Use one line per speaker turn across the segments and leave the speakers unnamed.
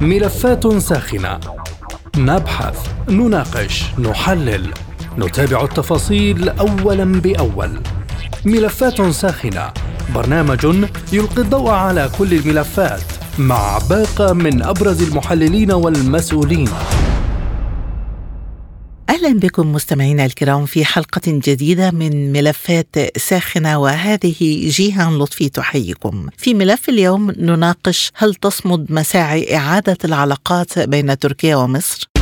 ملفات ساخنة. نبحث نناقش نحلل. نتابع التفاصيل اولا بأول. ملفات ساخنة. برنامج يلقي الضوء على كل الملفات. مع باقة من أبرز المحللين والمسؤولين.
أهلا بكم مستمعينا الكرام في حلقة جديدة من ملفات ساخنة وهذه جيهان لطفي تحييكم. في ملف اليوم نناقش هل تصمد مساعي إعادة العلاقات بين تركيا ومصر؟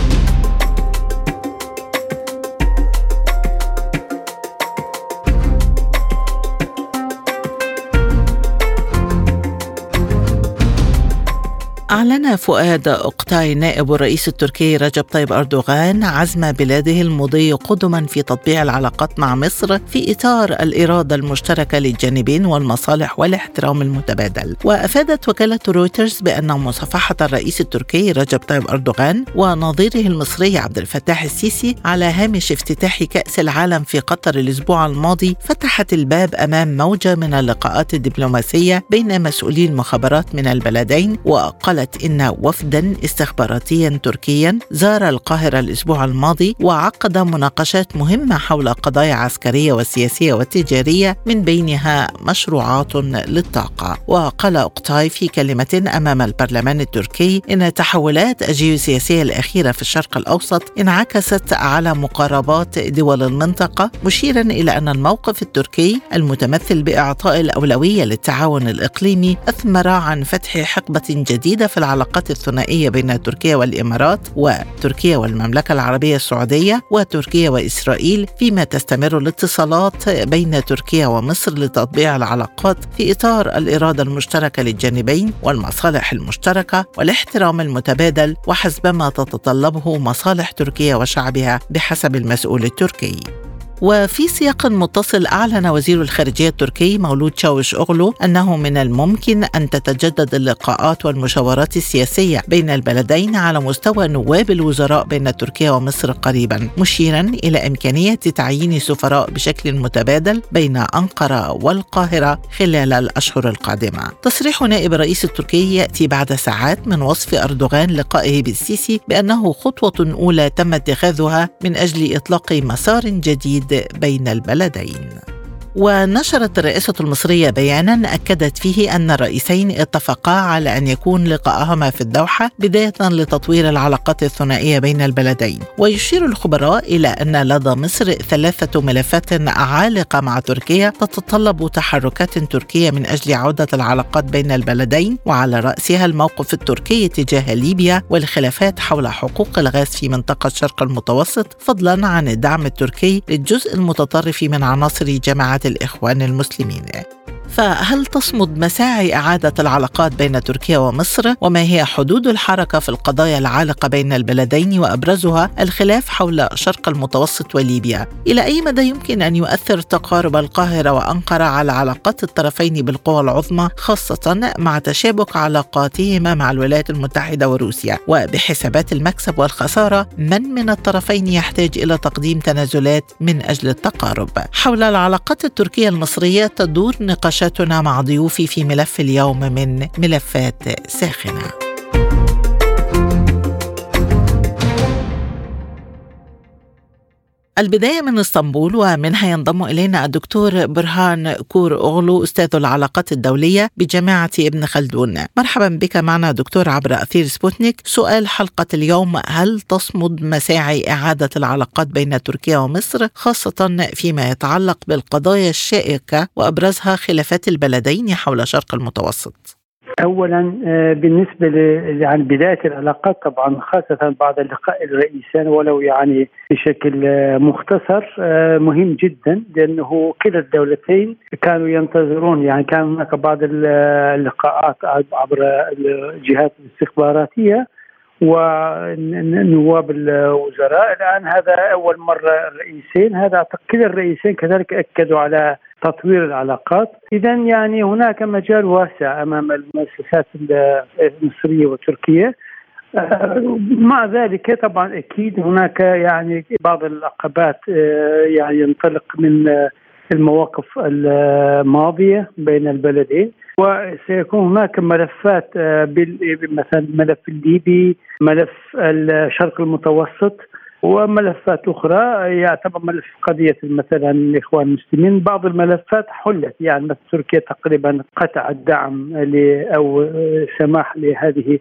أعلن فؤاد أقتاي نائب الرئيس التركي رجب طيب أردوغان عزم بلاده المضي قدما في تطبيع العلاقات مع مصر في إطار الإرادة المشتركة للجانبين والمصالح والاحترام المتبادل. وأفادت وكالة رويترز بأن مصافحة الرئيس التركي رجب طيب أردوغان ونظيره المصري عبد الفتاح السيسي على هامش افتتاح كأس العالم في قطر الأسبوع الماضي فتحت الباب أمام موجة من اللقاءات الدبلوماسية بين مسؤولي المخابرات من البلدين وقال قالت إن وفدا استخباراتيا تركيا زار القاهرة الأسبوع الماضي وعقد مناقشات مهمة حول قضايا عسكرية وسياسية وتجارية من بينها مشروعات للطاقة. وقال أقتاي في كلمة أمام البرلمان التركي إن تحولات الجيوسياسية الأخيرة في الشرق الأوسط انعكست على مقاربات دول المنطقة مشيرا إلى أن الموقف التركي المتمثل بإعطاء الأولوية للتعاون الإقليمي أثمر عن فتح حقبة جديدة في العلاقات الثنائية بين تركيا والإمارات وتركيا والمملكة العربية السعودية وتركيا وإسرائيل فيما تستمر الاتصالات بين تركيا ومصر لتطبيع العلاقات في إطار الإرادة المشتركة للجانبين والمصالح المشتركة والاحترام المتبادل وحسب ما تتطلبه مصالح تركيا وشعبها بحسب المسؤول التركي. وفي سياق متصل أعلن وزير الخارجية التركي مولود شاوش أغلو أنه من الممكن أن تتجدد اللقاءات والمشاورات السياسية بين البلدين على مستوى نواب الوزراء بين تركيا ومصر قريبا مشيرا إلى إمكانية تعيين سفراء بشكل متبادل بين أنقرة والقاهرة خلال الأشهر القادمة. تصريح نائب الرئيس التركي يأتي بعد ساعات من وصف أردوغان لقائه بالسيسي بأنه خطوة أولى تم اتخاذها من أجل إطلاق مسار جديد بين البلدين. ونشرت الرئاسة المصرية بيانا أكدت فيه أن الرئيسين اتفقا على أن يكون لقاءهما في الدوحة بداية لتطوير العلاقات الثنائية بين البلدين. ويشير الخبراء إلى أن لدى مصر ثلاثة ملفات عالقة مع تركيا تتطلب تحركات تركية من أجل عودة العلاقات بين البلدين وعلى رأسها الموقف التركي تجاه ليبيا والخلافات حول حقوق الغاز في منطقة الشرق المتوسط فضلا عن الدعم التركي للجزء المتطرف من عناصر جماعة الإخوان المسلمين. فهل تصمد مساعي إعادة العلاقات بين تركيا ومصر؟ وما هي حدود الحركة في القضايا العالقة بين البلدين وأبرزها الخلاف حول شرق المتوسط وليبيا؟ إلى أي مدى يمكن أن يؤثر تقارب القاهرة وأنقرة على علاقات الطرفين بالقوى العظمى خاصة مع تشابك علاقاتهما مع الولايات المتحدة وروسيا؟ وبحسابات المكسب والخسارة من من الطرفين يحتاج إلى تقديم تنازلات من أجل التقارب؟ حول العلاقات التركية المصرية تدور نقاش مناقشتنا مع ضيوفي في ملف اليوم من ملفات ساخنة. البداية من إسطنبول ومنها ينضم إلينا الدكتور برهان كور أغلو أستاذ العلاقات الدولية بجامعة ابن خلدون. مرحبا بك معنا دكتور عبر أثير سبوتنيك. سؤال حلقة اليوم هل تصمد مساعي إعادة العلاقات بين تركيا ومصر خاصة فيما يتعلق بالقضايا الشائكة وأبرزها خلافات البلدين حول شرق المتوسط؟
اولا آه، بالنسبة يعني بداية العلاقات طبعا خاصة بعد اللقاء الرئيسين ولو يعني بشكل آه، مختصر آه، مهم جدا لأنه كلا الدولتين كانوا ينتظرون يعني كان هناك بعض اللقاءات عبر الجهات الاستخباراتية ونواب الوزراء. الآن هذا أول مرة الرئيسين هذا كلا الرئيسين كذلك أكدوا على تطوير العلاقات. اذا يعني هناك مجال واسع أمام المؤسسات المصرية والتركيه آه، مع ذلك طبعا أكيد هناك يعني بعض العقبات آه، يعني ينطلق من المواقف الماضية بين البلدين. وسيكون هناك ملفات آه، مثلا الملف الليبي ملف الشرق المتوسط وملفات أخرى. يعتبر ملف قضية مثلا الإخوان المسلمين بعض الملفات حلت. يعني تركيا تقريبا قطع الدعم أو سماح لهذه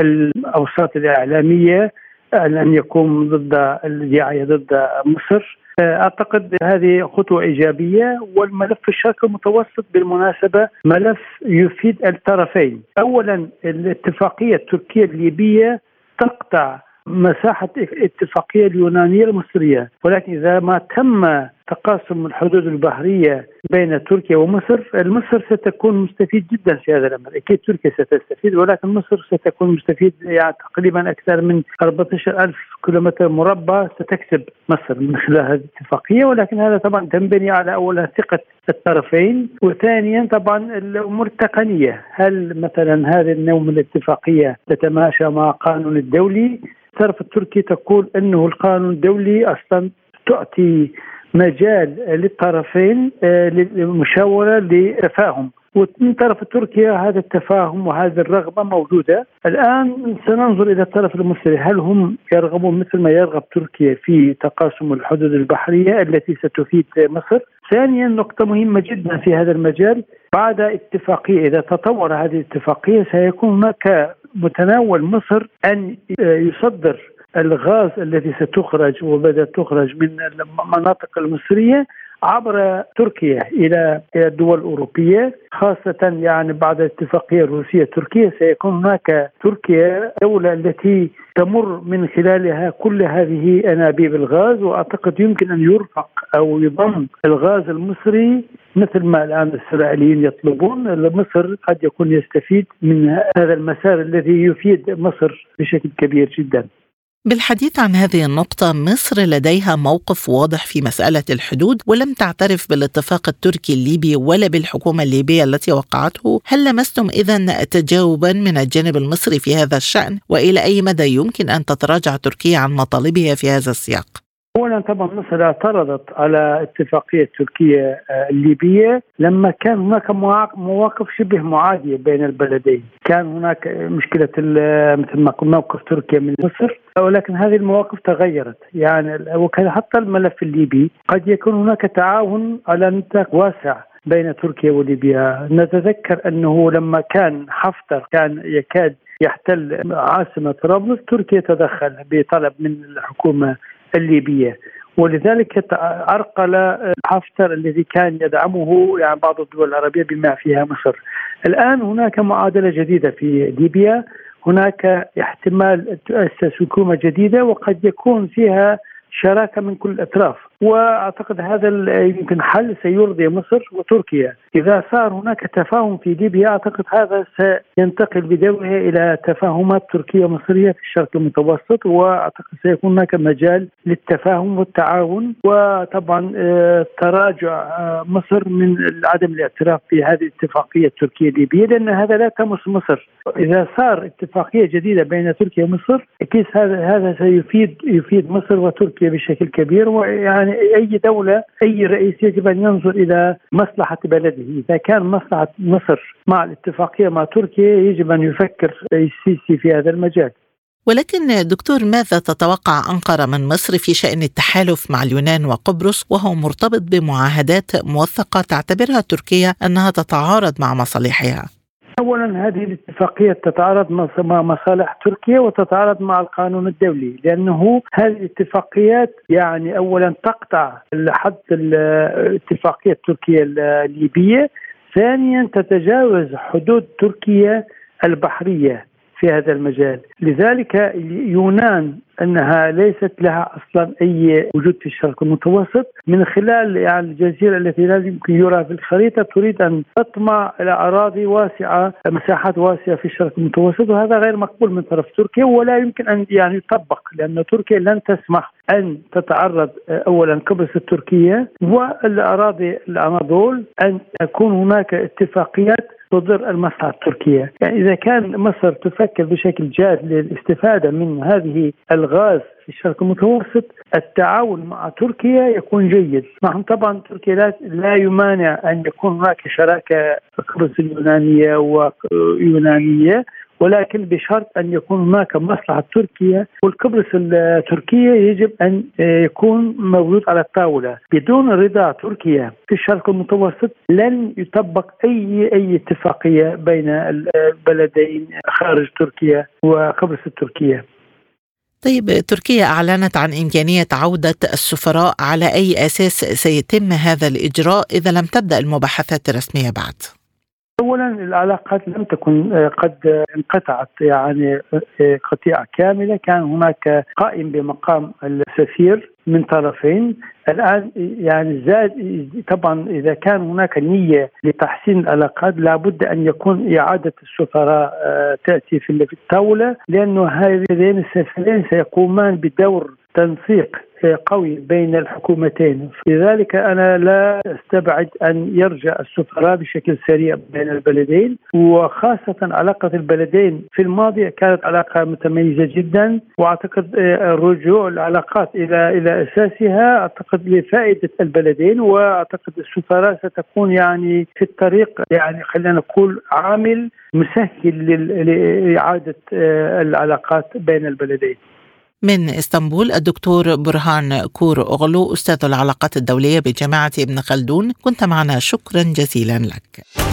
الأوساط الإعلامية ان يكون ضد الدعاية ضد مصر. أعتقد هذه خطوة إيجابية والملف الشرق المتوسط بالمناسبة ملف يفيد الطرفين. اولا الاتفاقية التركيه الليبيه تقطع مساحة اتفاقية اليونانية المصرية. ولكن إذا ما تم تقاسم الحدود البحرية بين تركيا ومصر مصر ستكون مستفيد جدا في هذا الأمر. أكيد تركيا ستستفيد ولكن مصر ستكون مستفيد يعني تقريبا أكثر من 14 ألف كيلومتر مربع ستكسب مصر من خلال هذه الاتفاقية. ولكن هذا طبعا تنبني على أولا ثقة الطرفين وثانيا طبعا الأمور التقنية. هل مثلا هذا النوع من الاتفاقية تتماشى مع القانون الدولي؟ الطرف التركي تقول إنه القانون الدولي أصلا تعطي مجال للطرفين آه، للمشاورة لتفاهم. ومن طرف تركيا هذا التفاهم وهذه الرغبة موجودة، الآن سننظر إلى الطرف المصري. هل هم يرغبون مثل ما يرغب تركيا في تقاسم الحدود البحرية التي ستفيد مصر؟ ثانيا نقطة مهمة جدا في هذا المجال. بعد اتفاقية إذا تطور هذه الاتفاقية سيكون هناك متناول مصر أن يصدر الغاز الذي ستخرج وبدأت تخرج من المناطق المصرية عبر تركيا إلى الدول الأوروبية خاصة يعني بعد الاتفاقيه الروسيه تركيا سيكون هناك تركيا دولة التي تمر من خلالها كل هذه أنابيب الغاز وأعتقد يمكن أن يرفق أو يضم الغاز المصري مثل ما الآن الإسرائيليين يطلبون مصر قد يكون يستفيد من هذا المسار الذي يفيد مصر بشكل كبير جدا.
بالحديث عن هذه النقطة مصر لديها موقف واضح في مسألة الحدود ولم تعترف بالاتفاق التركي الليبي ولا بالحكومة الليبية التي وقعته هل لمستم إذا تجاوبا من الجانب المصري في هذا الشأن وإلى أي مدى يمكن أن تتراجع تركيا عن مطالبها في هذا السياق؟
اولا طبعا مصر اعترضت على اتفاقية التركيه آه، الليبية لما كان هناك مواقف شبه معادية بين البلدين، كان هناك مشكلة مثل ما قلنا موقف تركيا من مصر. ولكن هذه المواقف تغيرت. يعني وكان حتى الملف الليبي قد يكون هناك تعاون على نطاق واسع بين تركيا وليبيا. نتذكر أنه لما كان حفتر كان يكاد يحتل عاصمة طرابلس تركيا تدخل بطلب من الحكومة الليبية. ولذلك عرقل حفتر الذي كان يدعمه يعني بعض الدول العربية بما فيها مصر. الآن هناك معادلة جديدة في ليبيا. هناك احتمال تؤسس حكومة جديدة وقد يكون فيها شراكة من كل الأطراف. وأعتقد هذا يمكن حل سيرضي مصر وتركيا. إذا صار هناك تفاهم في ليبيا أعتقد هذا سينتقل بدوره إلى تفاهمات تركية مصرية في الشرق المتوسط وأعتقد سيكون هناك مجال للتفاهم والتعاون وطبعا آه، تراجع آه، مصر من عدم الاعتراف بهذه الاتفاقية التركية الليبية لأن هذا لا تمس مصر. إذا صار اتفاقية جديدة بين تركيا ومصر أكيد هذا هذا سيفيد يفيد مصر وتركيا بشكل كبير ويعني أي دولة أي رئيس يجب أن ينظر إلى مصلحة بلده، إذا كان مصلحة مصر مع الاتفاقية مع تركيا يجب أن يفكر السيسي في هذا المجال.
ولكن دكتور ماذا تتوقع أنقرة من مصر في شأن التحالف مع اليونان وقبرص وهو مرتبط بمعاهدات موثقة تعتبرها تركيا أنها تتعارض مع مصالحها؟
اولا هذه الاتفاقية تتعارض مع مصالح تركيا وتتعارض مع القانون الدولي لأنه هذه الاتفاقيات يعني اولا تقطع حد الاتفاقية التركية الليبية ثانيا تتجاوز حدود تركيا البحرية. في هذا المجال. لذلك يونان أنها ليست لها أصلا أي وجود في الشرق المتوسط. من خلال يعني الجزيرة التي لا يمكن يرى في الخريطة تريد أن تطمع إلى أراضي واسعة مساحات واسعة في الشرق المتوسط وهذا غير مقبول من طرف تركيا ولا يمكن أن يعني يطبق لأن تركيا لن تسمح أن تتعرض اولا قبرص التركية والأراضي الأناضول أن تكون هناك اتفاقيات تضر المصلحة التركية. يعني إذا كان مصر تفكر بشكل جاد للاستفادة من هذه الغاز في الشرق المتوسط التعاون مع تركيا يكون جيد. نحن طبعا تركيا لا, لا يمانع أن يكون هناك شراكة قبرص اليونانية ويونانية ولكن بشرط أن يكون هناك مصلحة تركيا والقبرص التركية يجب أن يكون موجود على الطاولة بدون رضا تركيا. في الشرق المتوسط لن يطبق أي أي اتفاقية بين البلدين خارج تركيا وقبرص التركية.
طيب تركيا أعلنت عن إمكانية عودة السفراء على أي أساس سيتم هذا الإجراء؟ إذا لم تبدأ المباحثات الرسمية بعد؟
اولا العلاقات لم تكن آه، قد انقطعت يعني آه، قطيعة كاملة. كان هناك قائم بمقام السفير من طرفين. الآن يعني زاد طبعا إذا كان هناك نية لتحسين العلاقات لابد أن يكون إعادة السفراء آه، تأتي في الطاولة لأنه هذين السفيرين سيقومان بدور تنسيق قوي بين الحكومتين. لذلك أنا لا أستبعد أن يرجع السفراء بشكل سريع بين البلدين وخاصة علاقة البلدين في الماضي كانت علاقة متميزة جدا وأعتقد رجوع العلاقات إلى إلى أساسها أعتقد لفائدة البلدين وأعتقد السفراء ستكون يعني في الطريق يعني خلينا نقول عامل مسهل لإعادة العلاقات بين البلدين.
من إسطنبول الدكتور برهان كور أغلو أستاذ العلاقات الدولية بجامعة ابن خلدون. كنت معنا شكرا جزيلا لك.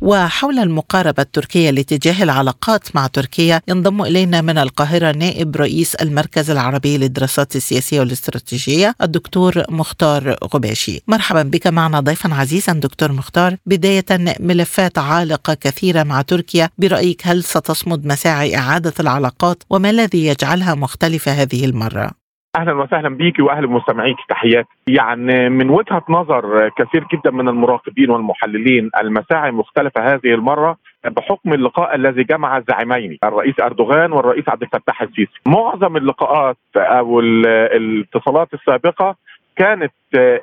وحول المقاربة التركية لاتجاه العلاقات مع تركيا ينضم إلينا من القاهرة نائب رئيس المركز العربي للدراسات السياسية والاستراتيجية الدكتور مختار غباشي مرحبا بك معنا ضيفا عزيزا دكتور مختار. بداية ملفات عالقة كثيرة مع تركيا. برأيك هل ستصمد مساعي إعادة العلاقات؟ وما الذي يجعلها مختلفة هذه المرة؟
أهلا وسهلا بيكي واهلا بمستمعيك تحياتي. يعني من وجهة نظر كثير جدا من المراقبين والمحللين المساعي مختلفة هذه المرة بحكم اللقاء الذي جمع الزعيمين الرئيس أردوغان والرئيس عبد الفتاح السيسي. معظم اللقاءات أو الاتصالات السابقة كانت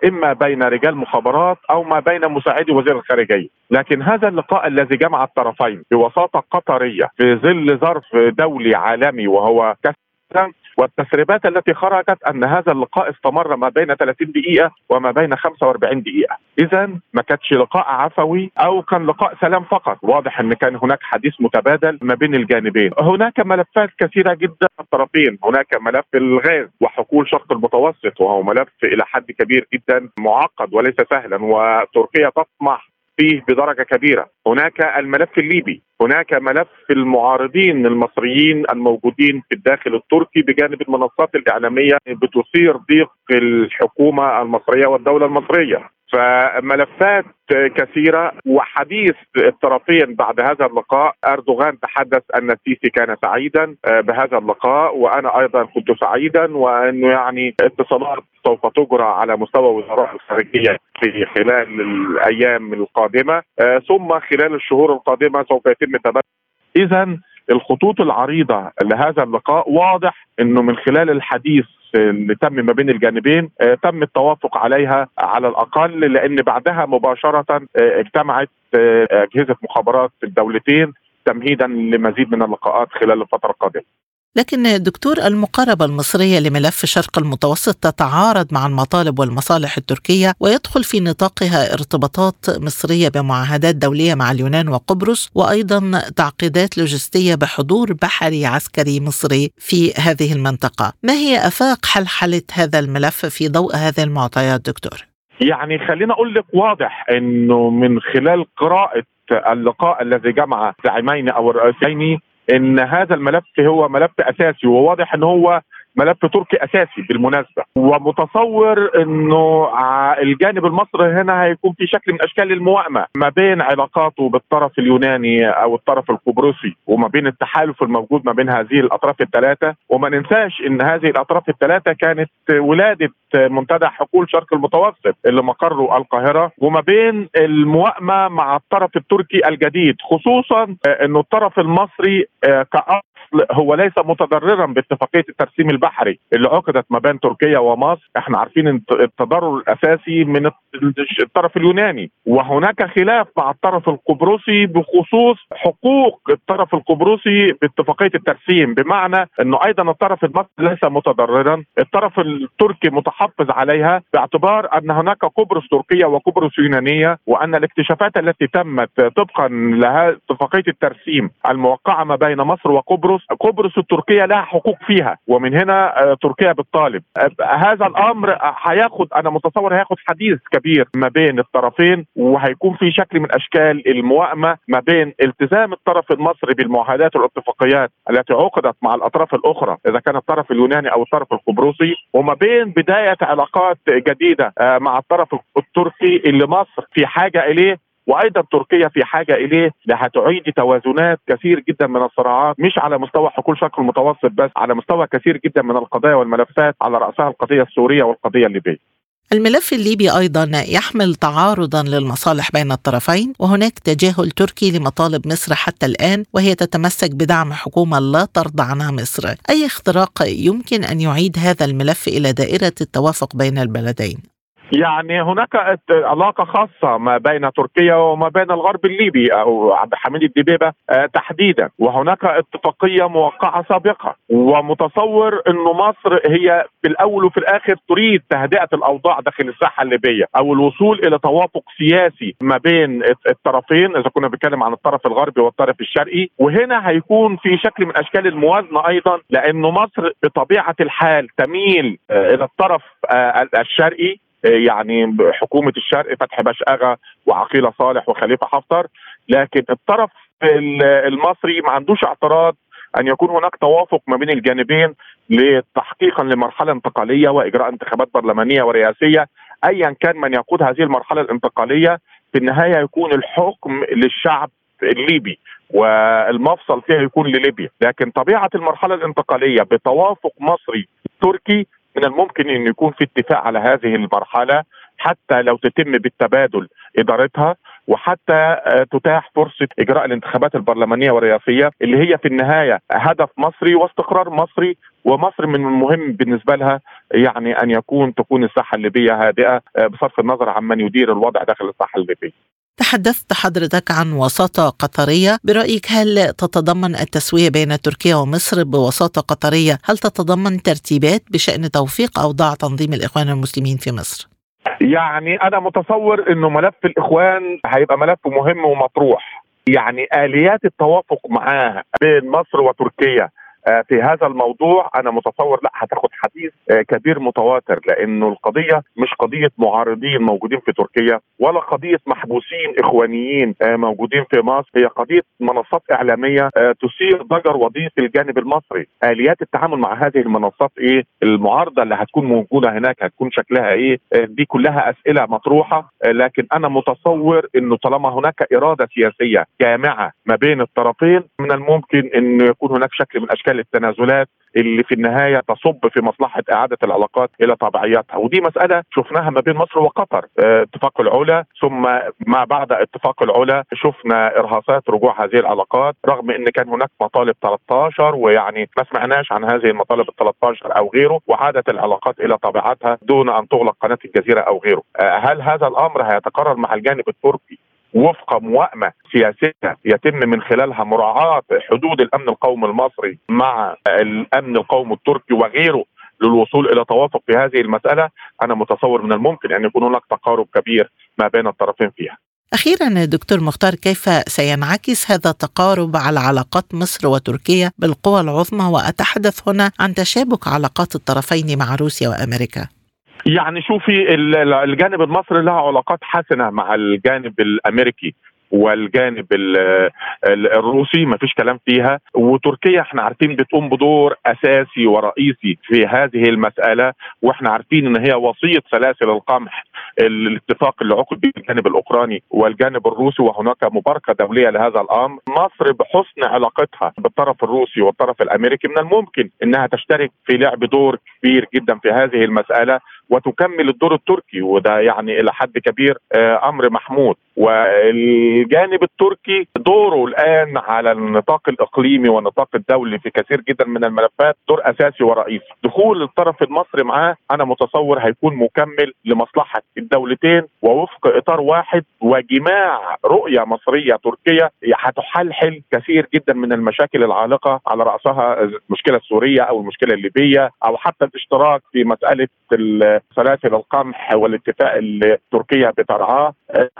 إما بين رجال مخابرات أو ما بين مساعدي وزير الخارجية، لكن هذا اللقاء الذي جمع الطرفين بوساطة قطرية في ظل ظرف دولي عالمي وهو كاس والتسريبات التي خرجت أن هذا اللقاء استمر ما بين 30 دقيقة وما بين 45 دقيقة، اذا ما كانش لقاء عفوي أو كان لقاء سلام فقط، واضح أن كان هناك حديث متبادل ما بين الجانبين، هناك ملفات كثيرة جدا الطرفين، هناك ملف الغاز وحقول شرق المتوسط وهو ملف إلى حد كبير جدا معقد وليس سهلا وتركيا تطمح فيه بدرجة كبيرة، هناك الملف الليبي، هناك ملف المعارضين المصريين الموجودين في الداخل التركي بجانب المنصات الإعلامية بتثير ضيق الحكومة المصرية والدولة المصرية، فملفات كثيرة وحديث الطرفين بعد هذا اللقاء. أردوغان تحدث أن السيسي كان سعيدا بهذا اللقاء وأنا أيضا كنت سعيدا وأنه يعني اتصالات سوف تجرى على مستوى وزراء الخارجية في خلال الأيام القادمة. ثم خلال الشهور القادمة سوف يتم تبادل. إذا الخطوط العريضة لهذا اللقاء واضح أنه من خلال الحديث اللي تم ما بين الجانبين تم التوافق عليها على الأقل لأن بعدها مباشرة اجتمعت أجهزة مخابرات الدولتين تمهيدا لمزيد من اللقاءات خلال الفترة القادمة.
لكن دكتور المقاربة المصرية لملف شرق المتوسط تتعارض مع المطالب والمصالح التركية ويدخل في نطاقها ارتباطات مصرية بمعاهدات دولية مع اليونان وقبرص وأيضا تعقيدات لوجستية بحضور بحري عسكري مصري في هذه المنطقة ما هي أفاق حلحلة هذا الملف في ضوء هذه المعطيات دكتور؟
يعني خلينا أقول لك واضح أنه من خلال قراءة اللقاء الذي جمع زعيمين أو الرئيسين إن هذا الملف هو ملف أساسي وواضح إن هو ملف تركي أساسي بالمناسبة. ومتصور إنه الجانب المصري هنا هيكون في شكل من أشكال الموائمة ما بين علاقاته بالطرف اليوناني أو الطرف القبرصي وما بين التحالف الموجود ما بين هذه الأطراف الثلاثة. وما ننساش إن هذه الأطراف الثلاثة كانت ولادة منتدى حقول شرق المتوسط اللي مقره القاهرة. وما بين الموائمة مع الطرف التركي الجديد خصوصا إنه الطرف المصري كأب الاصل هو ليس متضررا باتفاقية الترسيم البحري اللي عقدت ما بين تركيا ومصر. إحنا عارفين التضرر الأساسي من الطرف اليوناني. وهناك خلاف مع الطرف القبرصي بخصوص حقوق الطرف القبرصي باتفاقية الترسيم. بمعنى إنه أيضا الطرف المصري ليس متضررا. الطرف التركي متحفظ عليها باعتبار أن هناك قبرص تركية وقبرص يونانية وأن الاكتشافات التي تمت طبقا لها اتفاقية الترسيم الموقعة ما بين مصر وقبرص قبرص التركيه لها حقوق فيها ومن هنا آه، تركيا بالطالب هذا الأمر هياخد أنا متصور هياخد حديث كبير ما بين الطرفين وهيكون في شكل من أشكال الموائمة ما بين التزام الطرف المصري بالمعاهدات والاتفاقيات التي عقدت مع الأطراف الأخرى إذا كان الطرف اليوناني أو الطرف القبرصي وما بين بداية علاقات جديدة آه، مع الطرف التركي اللي مصر في حاجة إليه وأيضا تركيا في حاجة إليه لهتعيد توازنات كثير جدا من الصراعات مش على مستوى حقول الشرق المتوسط بس على مستوى كثير جدا من القضايا والملفات على رأسها القضية السورية والقضية الليبية.
الملف الليبي أيضا يحمل تعارضا للمصالح بين الطرفين وهناك تجاهل تركي لمطالب مصر حتى الآن وهي تتمسك بدعم حكومة لا ترضى عنها مصر. أي اختراق يمكن أن يعيد هذا الملف إلى دائرة التوافق بين البلدين؟
يعني هناك علاقة خاصة ما بين تركيا وما بين الغرب الليبي أو عبد الحميد الدبيبة آه، تحديدا. وهناك اتفاقية موقعة سابقة. ومتصور إنه مصر هي في الأول وفي الآخر تريد تهدئة الأوضاع داخل الساحة الليبية أو الوصول إلى توافق سياسي ما بين الطرفين إذا كنا بنتكلم عن الطرف الغربي والطرف الشرقي. وهنا هيكون في شكل من أشكال الموازنة أيضا لأنه مصر بطبيعة الحال تميل آه، إلى الطرف آه، الشرقي. يعني حكومة الشرق فتحي بشأغة وعقيلة صالح وخليفة حفتر. لكن الطرف المصري ما عندوش اعتراض أن يكون هناك توافق ما بين الجانبين لتحقيقا لمرحلة انتقالية وإجراء انتخابات برلمانية ورئاسية ايا كان من يقود هذه المرحلة الانتقالية. في النهاية يكون الحكم للشعب الليبي والمفصل فيها يكون لليبيا. لكن طبيعة المرحلة الانتقالية بتوافق مصري تركي من الممكن إن يكون في اتفاق على هذه المرحلة حتى لو تتم بالتبادل إدارتها وحتى آه، تتاح فرصة إجراء الانتخابات البرلمانية والرئاسية اللي هي في النهاية هدف مصري واستقرار مصري ومصر من المهم بالنسبة لها يعني أن يكون تكون الساحة الليبية هادئة آه، بصرف النظر عن من يدير الوضع داخل الساحة الليبية.
تحدثت حضرتك عن وساطة قطرية. برأيك هل تتضمن التسوية بين تركيا ومصر بوساطة قطرية؟ هل تتضمن ترتيبات بشأن توفيق أوضاع تنظيم الإخوان المسلمين في مصر؟
يعني أنا متصور أنه ملف الإخوان هيبقى ملف مهم ومطروح. يعني آليات التوافق معاه بين مصر وتركيا في هذا الموضوع أنا متصور لا هتاخد حديث آه، كبير متواتر لأنه القضية مش قضية معارضين موجودين في تركيا ولا قضية محبوسين إخوانيين آه، موجودين في مصر. هي قضية منصات إعلامية تثير ضجر وضيق الجانب المصري. آليات التعامل مع هذه المنصات إيه؟ المعارضة اللي هتكون موجودة هناك هتكون شكلها إيه؟ دي كلها أسئلة مطروحة. لكن أنا متصور إنه طالما هناك إرادة سياسية جامعة ما بين الطرفين من الممكن انه يكون هناك شكل من أشكال التنازلات اللي في النهاية تصب في مصلحة إعادة العلاقات إلى طبيعياتها. ودي مسألة شفناها ما بين مصر وقطر آه، اتفاق العلا ثم ما بعد اتفاق العلا شفنا إرهاصات رجوع هذه العلاقات رغم إن كان هناك مطالب 13 ويعني ما سمعناش عن هذه المطالب ال 13 أو غيره وعادت العلاقات إلى طبيعتها دون أن تغلق قناة الجزيرة أو غيره. آه، هل هذا الأمر هيتكرر مع الجانب التركي؟ وفق موائمه سياسية يتم من خلالها مراعاة حدود الأمن القومي المصري مع الأمن القومي التركي وغيره للوصول إلى توافق في هذه المسألة. أنا متصور من الممكن أن يكون هناك تقارب كبير ما بين الطرفين فيها.
أخيرا دكتور مختار كيف سينعكس هذا التقارب على علاقات مصر وتركيا بالقوى العظمى؟ وأتحدث هنا عن تشابك علاقات الطرفين مع روسيا وأمريكا.
يعني شوفي الجانب المصري له علاقات حسنة مع الجانب الأمريكي والجانب الروسي ما فيش كلام فيها. وتركيا إحنا عارفين بتقوم بدور أساسي ورئيسي في هذه المسألة وإحنا عارفين إن هي وسيط سلاسل القمح الاتفاق اللي عقد به الجانب الأوكراني والجانب الروسي وهناك مباركة دولية لهذا الأمر. مصر بحسن علاقتها بالطرف الروسي والطرف الأمريكي من الممكن إنها تشترك في لعب دور كبير جدا في هذه المسألة. وتكمل الدور التركي وده يعني إلى حد كبير أمر محمود. والجانب التركي دوره الآن على النطاق الإقليمي والنطاق الدولي في كثير جدا من الملفات دور أساسي ورئيسي. دخول الطرف المصري معاه أنا متصور هيكون مكمل لمصلحة الدولتين ووفق إطار واحد وجماع رؤية مصرية تركية هتحلحل كثير جدا من المشاكل العالقة على رأسها المشكلة السورية أو المشكلة الليبية أو حتى الاشتراك في مسألة سلاسل القمح والاتفاق اللي تركيا بترعاه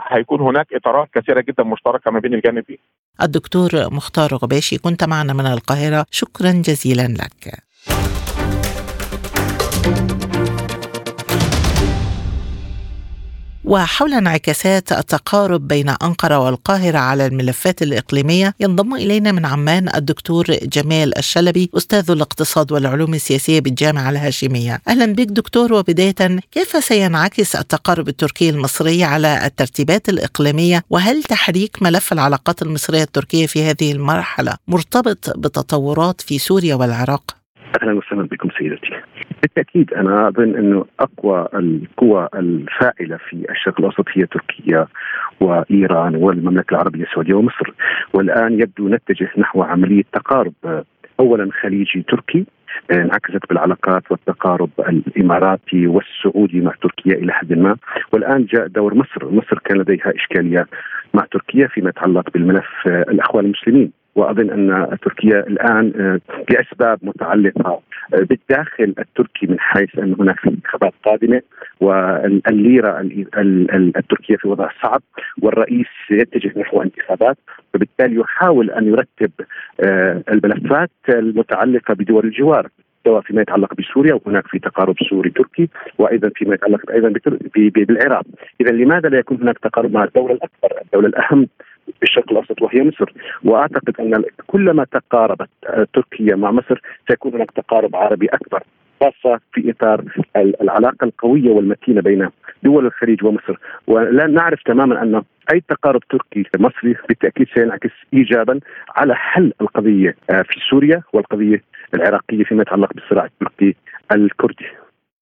هيكون هناك إطارات كثيرة جدا مشتركة ما بين الجانبين.
الدكتور مختار غباشي كنت معنا من القاهرة شكرا جزيلا لك. وحول انعكاسات التقارب بين أنقرة والقاهرة على الملفات الإقليمية ينضم إلينا من عمان الدكتور جمال الشلبي أستاذ الاقتصاد والعلوم السياسية بالجامعة الهاشمية أهلا بك دكتور وبداية كيف سينعكس التقارب التركي المصري على الترتيبات الإقليمية وهل تحريك ملف العلاقات المصرية التركية في هذه المرحلة مرتبط بتطورات في سوريا والعراق؟
أهلا وسهلا بكم سيدتي. بالتأكيد أنا أظن انه أقوى القوى الفاعلة في الشرق الأوسط هي تركيا وإيران والمملكة العربية السعودية ومصر. والآن يبدو نتجه نحو عملية تقارب اولا خليجي تركي انعكست بالعلاقات والتقارب الإماراتي والسعودي مع تركيا إلى حد ما. والآن جاء دور مصر، مصر كان لديها اشكاليات مع تركيا فيما يتعلق بالملف الأخوان المسلمين. وأظن أن تركيا الآن آه، لاسباب متعلقة آه، بالداخل التركي من حيث أن هناك في انتخابات قادمة والليره التركية في وضع صعب والرئيس يتجه نحو انتخابات فبالتالي يحاول أن يرتب آه، الملفات المتعلقة بدول الجوار سواء فيما يتعلق بسوريا وهناك في تقارب سوري تركي وأيضا فيما يتعلق أيضا بالعراق، اذا لماذا لا يكون هناك تقارب مع الدولة الأكبر، الدولة الأهم الشرق الاوسط وهي مصر. وأعتقد أن كلما تقاربت تركيا مع مصر سيكون هناك تقارب عربي أكبر خاصة في إطار العلاقة القوية والمتينة بين دول الخليج ومصر. ولا نعرف تماما أن أي تقارب تركي مصري بالتأكيد سينعكس إيجابا على حل القضية في سوريا والقضية العراقية فيما يتعلق بالصراع التركي الكردي.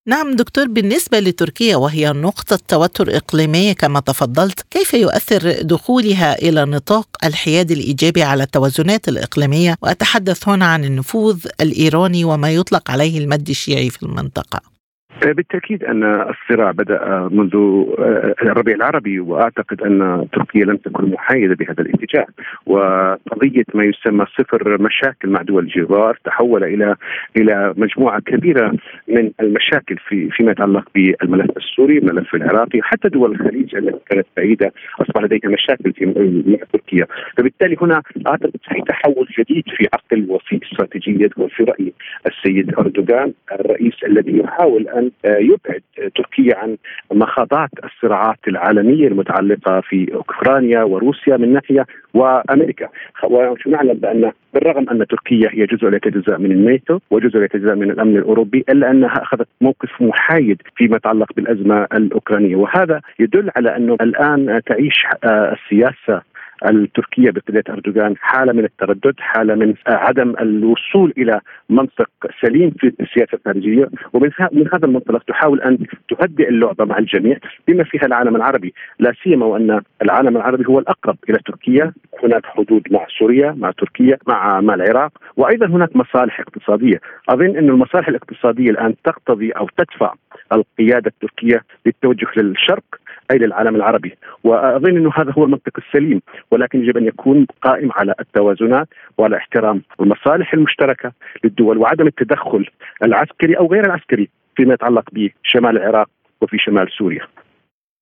نعم دكتور بالنسبة لتركيا وهي نقطة توتر إقليمية كما تفضلت كيف يؤثر دخولها إلى نطاق الحياد الإيجابي على التوازنات الإقليمية؟ وأتحدث هنا عن النفوذ الإيراني وما يطلق عليه المد الشيعي في المنطقة.
بالتأكيد أن الصراع بدأ منذ آه، الربيع العربي وأعتقد أن تركيا لم تكن محايدة بهذا الاتجاه. وقضية ما يسمى صفر مشاكل مع دول الجوار تحول إلى إلى مجموعة كبيرة من المشاكل في فيما يتعلق بالملف السوري، الملف العراقي، حتى دول الخليج التي كانت بعيده أصبح لديها مشاكل في مع تركيا، فبالتالي هنا أعتقد في تحول جديد في عقل وفي استراتيجية وفي رأي السيد أردوغان الرئيس الذي يحاول أن آه، يبعد تركيا عن مخاضات الصراعات العالمية المتعلقة في أوكرانيا وروسيا من ناحية وأمريكا. ونعلم بأن بالرغم أن تركيا هي جزء لا يتجزأ من الناتو وجزء لا يتجزأ من الأمن الأوروبي إلا أنها أخذت موقف محايد فيما يتعلق بالأزمة الأوكرانية. وهذا يدل على أنه الآن تعيش آه، السياسة التركية بقياده أردوغان حالة من التردد، حالة من عدم الوصول إلى منطق سليم في السياسة الخارجية، ومن من هذا المنطلق تحاول أن تهدئ اللعبة مع الجميع بما فيها العالم العربي، لا سيما وأن العالم العربي هو الأقرب إلى تركيا، هناك حدود مع سوريا، مع تركيا، مع مع العراق، وأيضا هناك مصالح اقتصادية، أظن أن المصالح الاقتصادية الآن تقتضي أو تدفع القيادة التركية للتوجه للشرق. أي للعالم العربي وأظن أنه هذا هو المنطق السليم ولكن يجب أن يكون قائم على التوازنات وعلى احترام المصالح المشتركة للدول وعدم التدخل العسكري أو غير العسكري فيما يتعلق بشمال العراق وفي شمال سوريا.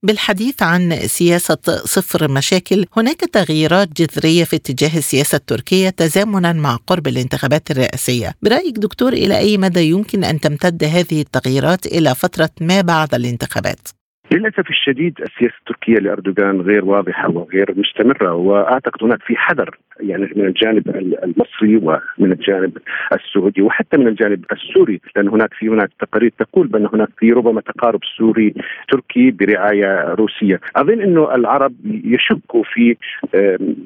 بالحديث عن سياسة صفر مشاكل هناك تغييرات جذرية في اتجاه السياسة التركية تزامنا مع قرب الانتخابات الرئاسية برأيك دكتور إلى أي مدى يمكن أن تمتد هذه التغييرات إلى فترة ما بعد الانتخابات؟
للأسف الشديد السياسة التركية لأردوغان غير واضحة وغير مستمرة وأعتقد هناك في حذر يعني من الجانب المصري ومن الجانب السعودي وحتى من الجانب السوري لأن هناك في هناك تقارير تقول بأن هناك في ربما تقارب سوري تركي برعاية روسية، أظن أنه العرب يشكوا في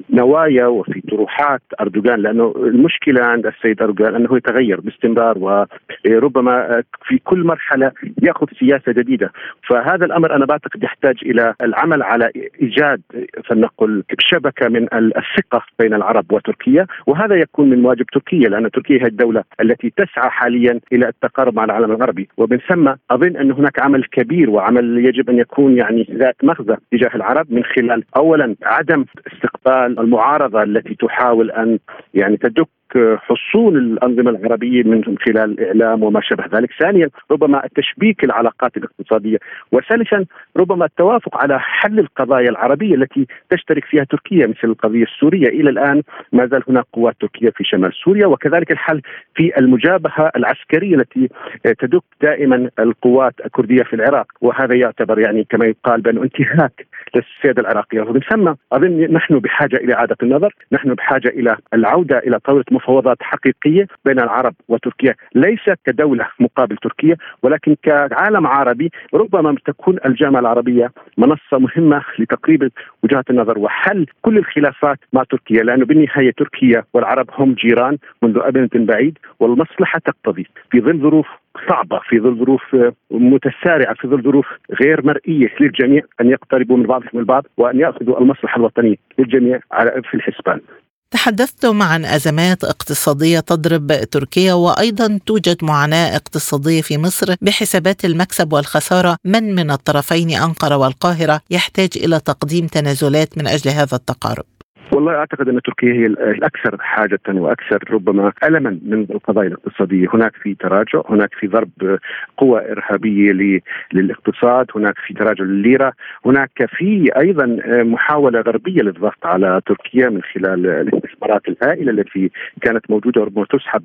نوايا وفي طروحات أردوغان لأنه المشكلة عند السيد أردوغان أنه يتغير باستمرار وربما في كل مرحلة يأخذ سياسة جديدة، فهذا الأمر أنا بعتقد يحتاج إلى العمل على إيجاد فلنقل شبكة من الثقة بين العرب وتركيا وهذا يكون من واجب تركيا لأن تركيا هي الدولة التي تسعى حاليا إلى التقارب مع العالم الغربي. ومن ثم أظن أن هناك عمل كبير وعمل يجب أن يكون يعني ذات مغزى تجاه العرب من خلال اولا عدم استقبال المعارضة التي تحاول أن يعني تدك حصول الأنظمة العربية من خلال الإعلام وما شابه ذلك، ثانيا ربما تشبيك العلاقات الاقتصادية، وثالثا ربما التوافق على حل القضايا العربية التي تشترك فيها تركيا مثل القضية السورية، إلى الآن ما زال هناك قوات تركية في شمال سوريا وكذلك الحل في المجابهة العسكرية التي تدك دائما القوات الكردية في العراق، وهذا يعتبر يعني كما يقال بانه انتهاك للسياده العراقيه، ومن ثم أظن نحن بحاجة إلى إعادة النظر، نحن بحاجة إلى العودة إلى طاولة مفاوضات حقيقية بين العرب وتركيا ليس كدولة مقابل تركيا ولكن كعالم عربي ربما تكون الجامعة العربية منصة مهمة لتقريب وجهات النظر وحل كل الخلافات مع تركيا لأنه بالنهاية تركيا والعرب هم جيران منذ ابد بعيد والمصلحة تقتضي في ظل ظروف صعبة في ظل ظروف متسارعة في ظل ظروف غير مرئية للجميع أن يقتربوا من بعضهم البعض وأن يأخذوا المصلحة الوطنية للجميع في الحسبان.
تحدثتم عن أزمات اقتصادية تضرب تركيا وأيضا توجد معاناة اقتصادية في مصر بحسابات المكسب والخسارة من من الطرفين أنقرة والقاهرة يحتاج إلى تقديم تنازلات من أجل هذا التقارب.
والله أعتقد أن تركيا هي الأكثر حاجة وأكثر ربما ألما من القضايا الاقتصادية، هناك في تراجع، هناك في ضرب قوى إرهابية للاقتصاد، هناك في تراجع للليرة، هناك في أيضا محاولة غربية للضغط على تركيا من خلال الاستثمارات الهائلة التي كانت موجودة وربما تسحب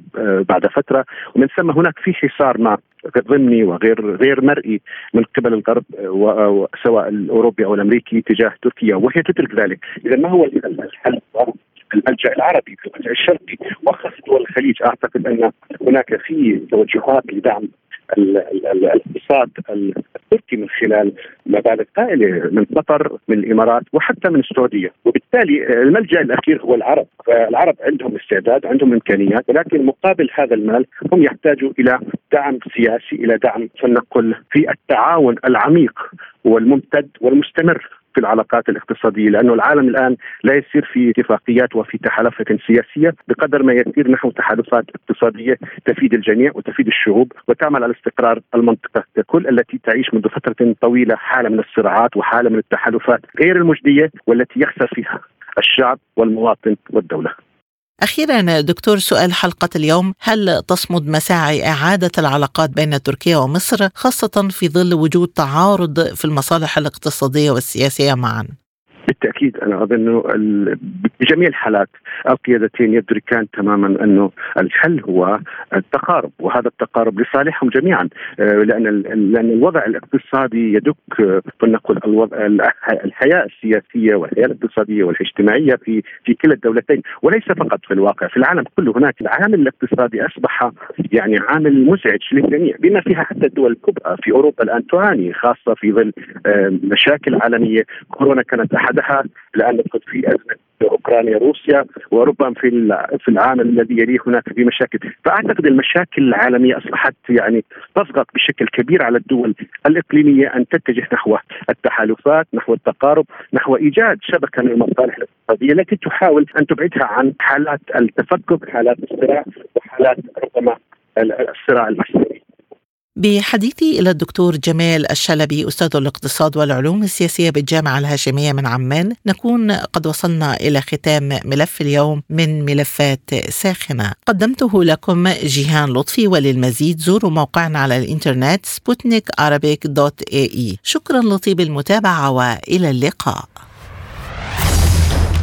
بعد فترة، ومن ثم هناك في حصار مع ضمني وغير غير مرئي من قبل الغرب سواء الأوروبي أو الأمريكي تجاه تركيا وهي تدرك ذلك، إذا ما هو الحل؟ الملجأ العربي في الملجأ الشرقي وخاصة دول الخليج أعتقد أن هناك في توجهات لدعم الاقتصاد التركي من خلال مبالغ هائله من قطر من الإمارات وحتى من السعودية. وبالتالي الملجأ الأخير هو العرب. فالعرب عندهم استعداد عندهم إمكانيات ولكن مقابل هذا المال هم يحتاجوا إلى دعم سياسي إلى دعم فلنقل في التعاون العميق والممتد والمستمر. في العلاقات الاقتصادية لأنه العالم الآن لا يسير في اتفاقيات وفي تحالفات سياسية بقدر ما يسير نحو تحالفات اقتصادية تفيد الجميع وتفيد الشعوب وتعمل على استقرار المنطقة ككل التي تعيش منذ فترة طويلة حالة من الصراعات وحالة من التحالفات غير المجدية والتي يخسر فيها الشعب والمواطن والدولة.
أخيرا دكتور سؤال حلقة اليوم هل تصمد مساعي إعادة العلاقات بين تركيا ومصر خاصة في ظل وجود تعارض في المصالح الاقتصادية والسياسية معا؟
بالتاكيد أنا أظن بجميع الحالات القيادتين يدركان تماما إنه الحل هو التقارب وهذا التقارب لصالحهم جميعا لأن لأن الوضع الاقتصادي يدك فلنقل الوضع الحياة السياسية والحياة الاقتصادية والاجتماعية في في كلا الدولتين وليس فقط في الواقع في العالم كله هناك. العامل الاقتصادي أصبح يعني عامل مزعج للجميع بما فيها حتى الدول الكبرى في أوروبا الآن تعاني خاصة في ظل مشاكل عالمية. كورونا كانت احد بعدها الآن ندخل في أزمة أوكرانيا روسيا وربما في في العام الذي يليه هناك في مشاكل. فأعتقد المشاكل العالمية أصبحت يعني تضغط بشكل كبير على الدول الإقليمية أن تتجه نحو التحالفات نحو التقارب نحو إيجاد شبكة من المصالح الاقتصادية التي تحاول أن تبعدها عن حالات التفكك حالات الصراع وحالات ربما الصراع العسكري
بحديثي إلى الدكتور جمال الشلبي أستاذ الاقتصاد والعلوم السياسية بالجامعة الهاشمية من عمان. نكون قد وصلنا إلى ختام ملف اليوم من ملفات ساخنة. قدمته لكم جيهان لطفي وللمزيد زوروا موقعنا على الإنترنت سبوتنيك دوت إي. شكرا لطيب المتابعة وإلى اللقاء.